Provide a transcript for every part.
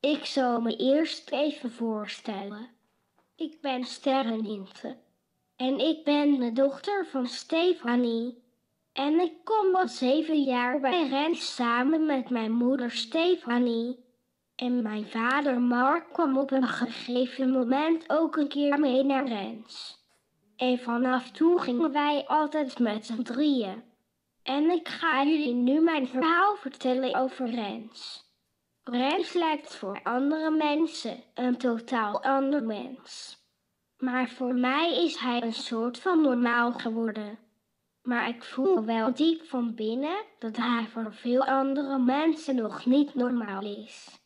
Ik zal me eerst even voorstellen. Ik ben Sterrenhinte. En ik ben de dochter van Stefanie. En ik kom al zeven jaar bij Rens samen met mijn moeder Stefanie. En mijn vader Mark kwam op een gegeven moment ook een keer mee naar Rens. En vanaf toen gingen wij altijd met z'n drieën. En ik ga jullie nu mijn verhaal vertellen over Rens. Rens lijkt voor andere mensen een totaal ander mens. Maar voor mij is hij een soort van normaal geworden. Maar ik voel wel diep van binnen dat hij voor veel andere mensen nog niet normaal is.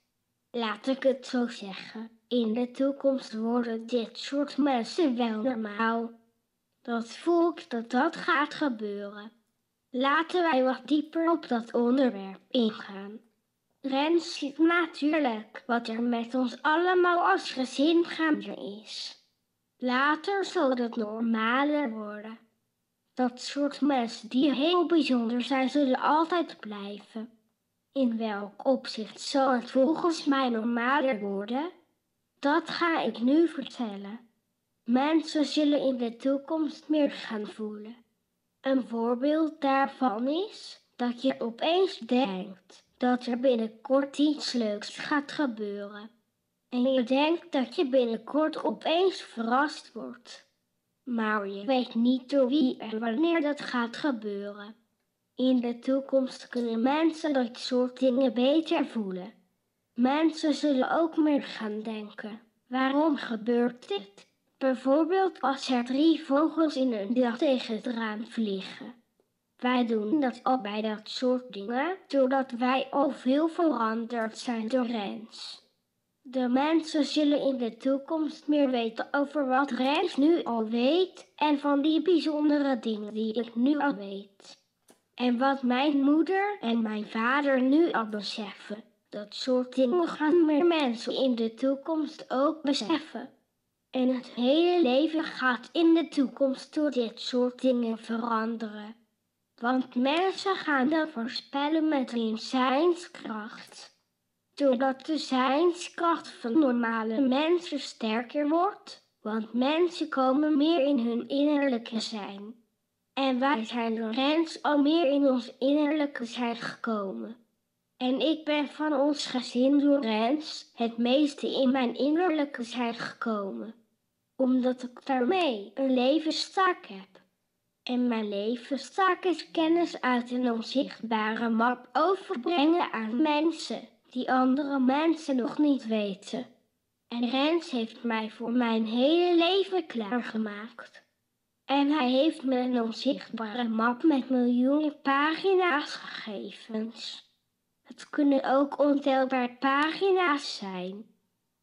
Laat ik het zo zeggen. In de toekomst worden dit soort mensen wel normaal. Dat voel ik dat dat gaat gebeuren. Laten wij wat dieper op dat onderwerp ingaan. Rens ziet natuurlijk wat er met ons allemaal als gezin gaande is. Later zal het normaler worden. Dat soort mensen die heel bijzonder zijn, zullen altijd blijven. In welk opzicht zal het volgens mij normaler worden? Dat ga ik nu vertellen. Mensen zullen in de toekomst meer gaan voelen. Een voorbeeld daarvan is dat je opeens denkt dat er binnenkort iets leuks gaat gebeuren. En je denkt dat je binnenkort opeens verrast wordt. Maar je weet niet door wie en wanneer dat gaat gebeuren. In de toekomst kunnen mensen dat soort dingen beter voelen. Mensen zullen ook meer gaan denken. Waarom gebeurt dit? Bijvoorbeeld als er drie vogels in een dag tegen het raam vliegen. Wij doen dat al bij dat soort dingen, doordat wij al veel veranderd zijn door Rens. De mensen zullen in de toekomst meer weten over wat Rens nu al weet en van die bijzondere dingen die ik nu al weet. En wat mijn moeder en mijn vader nu al beseffen. Dat soort dingen gaan meer mensen in de toekomst ook beseffen. En het hele leven gaat in de toekomst door dit soort dingen veranderen. Want mensen gaan dan voorspellen met hun zijnskracht. Doordat de zijnskracht van normale mensen sterker wordt, want mensen komen meer in hun innerlijke zijn. En wij zijn door Rens al meer in ons innerlijke zijn gekomen. En ik ben van ons gezin door Rens het meeste in mijn innerlijke zijn gekomen. Omdat ik daarmee een levenstaak heb. En mijn levenstaak is kennis uit een onzichtbare map overbrengen aan mensen die andere mensen nog niet weten. En Rens heeft mij voor mijn hele leven klaargemaakt. En hij heeft me een onzichtbare map met miljoenen pagina's gegevens. Het kunnen ook ontelbare pagina's zijn.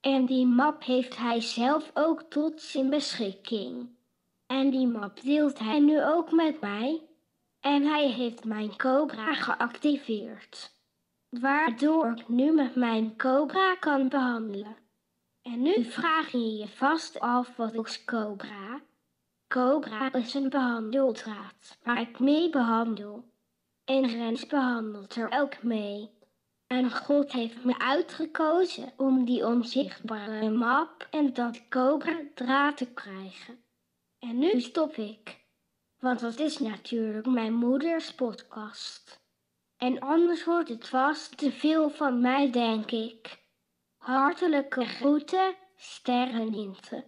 En die map heeft hij zelf ook tot zijn beschikking. En die map deelt hij nu ook met mij. En hij heeft mijn Cobra geactiveerd. Waardoor ik nu met mijn Cobra kan behandelen. En nu vraag je je vast af wat is Cobra? Cobra is een behandeldraad waar ik mee behandel. En Rens behandelt er ook mee. En God heeft me uitgekozen om die onzichtbare map en dat cobra draad te krijgen. En nu stop ik. Want dat is natuurlijk mijn moeders podcast. En anders wordt het vast te veel van mij, denk ik. Hartelijke groeten, Sterrenhinte.